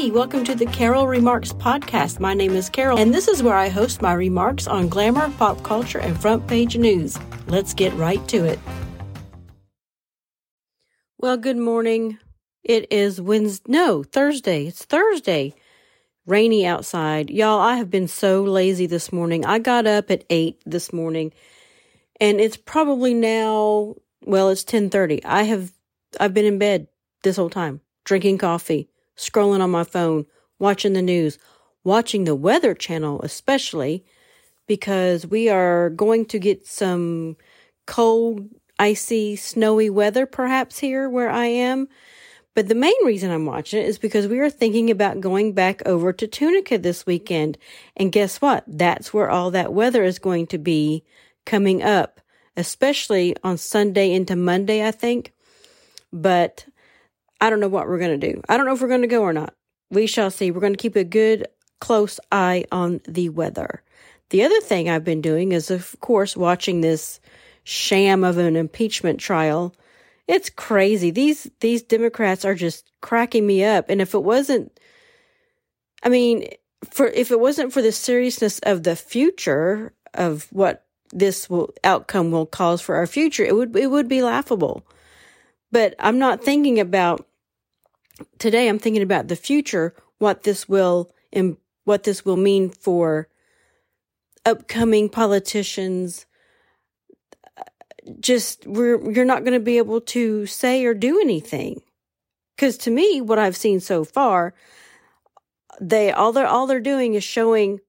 Hey, welcome to the Carol Remarks podcast. My name is Carol, and this is where I host my remarks on glamour, pop culture, and front page news. Let's get right to it. Well, good morning. It is Wednesday, no, Thursday. It's Thursday. Rainy outside. Y'all, I have been so lazy this morning. I got up at 8 this morning, and it's probably now, well, it's 10:30. I have I've been in bed this whole time, drinking coffee scrolling on my phone, watching the news, watching the Weather Channel, especially because we are going to get some cold, icy, snowy weather perhaps here where I am. But the main reason I'm watching it is because we are thinking about going back over to Tunica this weekend. And guess what? That's where all that weather is going to be coming up, especially on Sunday into Monday, I think. But I don't know what we're going to do. I don't know if we're going to go or not. We shall see. We're going to keep a good, close eye on the weather. The other thing I've been doing is, of course, watching this sham of an impeachment trial. It's crazy. These these Democrats are just cracking me up. And if it wasn't, I mean, for if it wasn't for the seriousness of the future of what this will outcome will cause for our future, it would it would be laughable. But I'm not thinking about today I'm thinking about the future, what this will and what this will mean for upcoming politicians. Uh, just we're you're not going to be able to say or do anything. Cuz to me what I've seen so far they all they're all they're doing is showing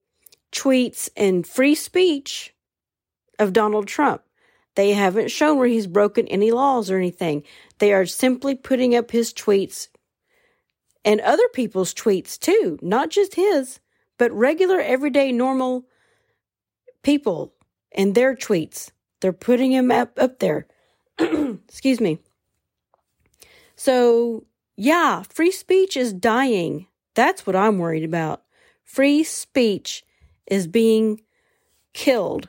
tweets and free speech of Donald Trump. They haven't shown where he's broken any laws or anything. They are simply putting up his tweets and other people's tweets too, not just his, but regular, everyday, normal people and their tweets. They're putting him up, up there. Excuse me. So, yeah, free speech is dying. That's what I'm worried about. Free speech is being killed.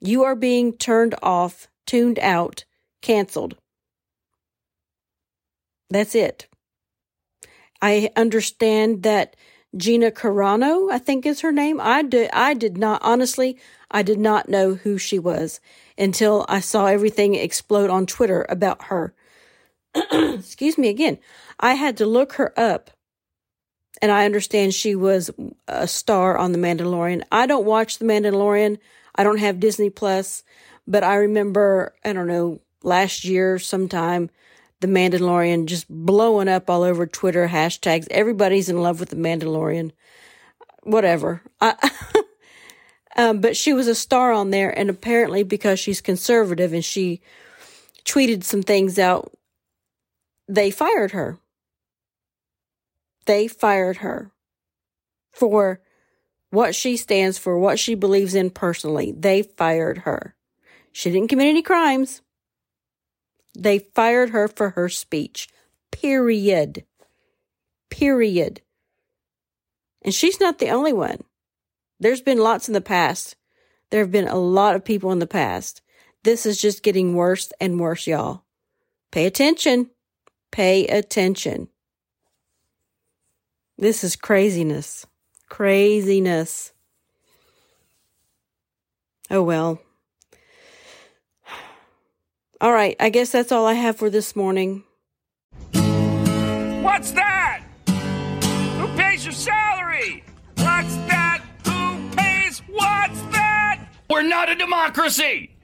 You are being turned off, tuned out, canceled. That's it. I understand that Gina Carano, I think is her name. I did, I did not, honestly, I did not know who she was until I saw everything explode on Twitter about her. Excuse me again. I had to look her up and I understand she was a star on The Mandalorian. I don't watch The Mandalorian. I don't have Disney Plus, but I remember, I don't know, last year sometime the Mandalorian just blowing up all over Twitter hashtags. Everybody's in love with the Mandalorian. Whatever. I, um, but she was a star on there, and apparently because she's conservative and she tweeted some things out, they fired her. They fired her for what she stands for, what she believes in personally. They fired her. She didn't commit any crimes. They fired her for her speech. Period. Period. And she's not the only one. There's been lots in the past. There have been a lot of people in the past. This is just getting worse and worse, y'all. Pay attention. Pay attention. This is craziness. Craziness. Oh well. All right, I guess that's all I have for this morning. What's that? Who pays your salary? What's that? Who pays? What's that? We're not a democracy!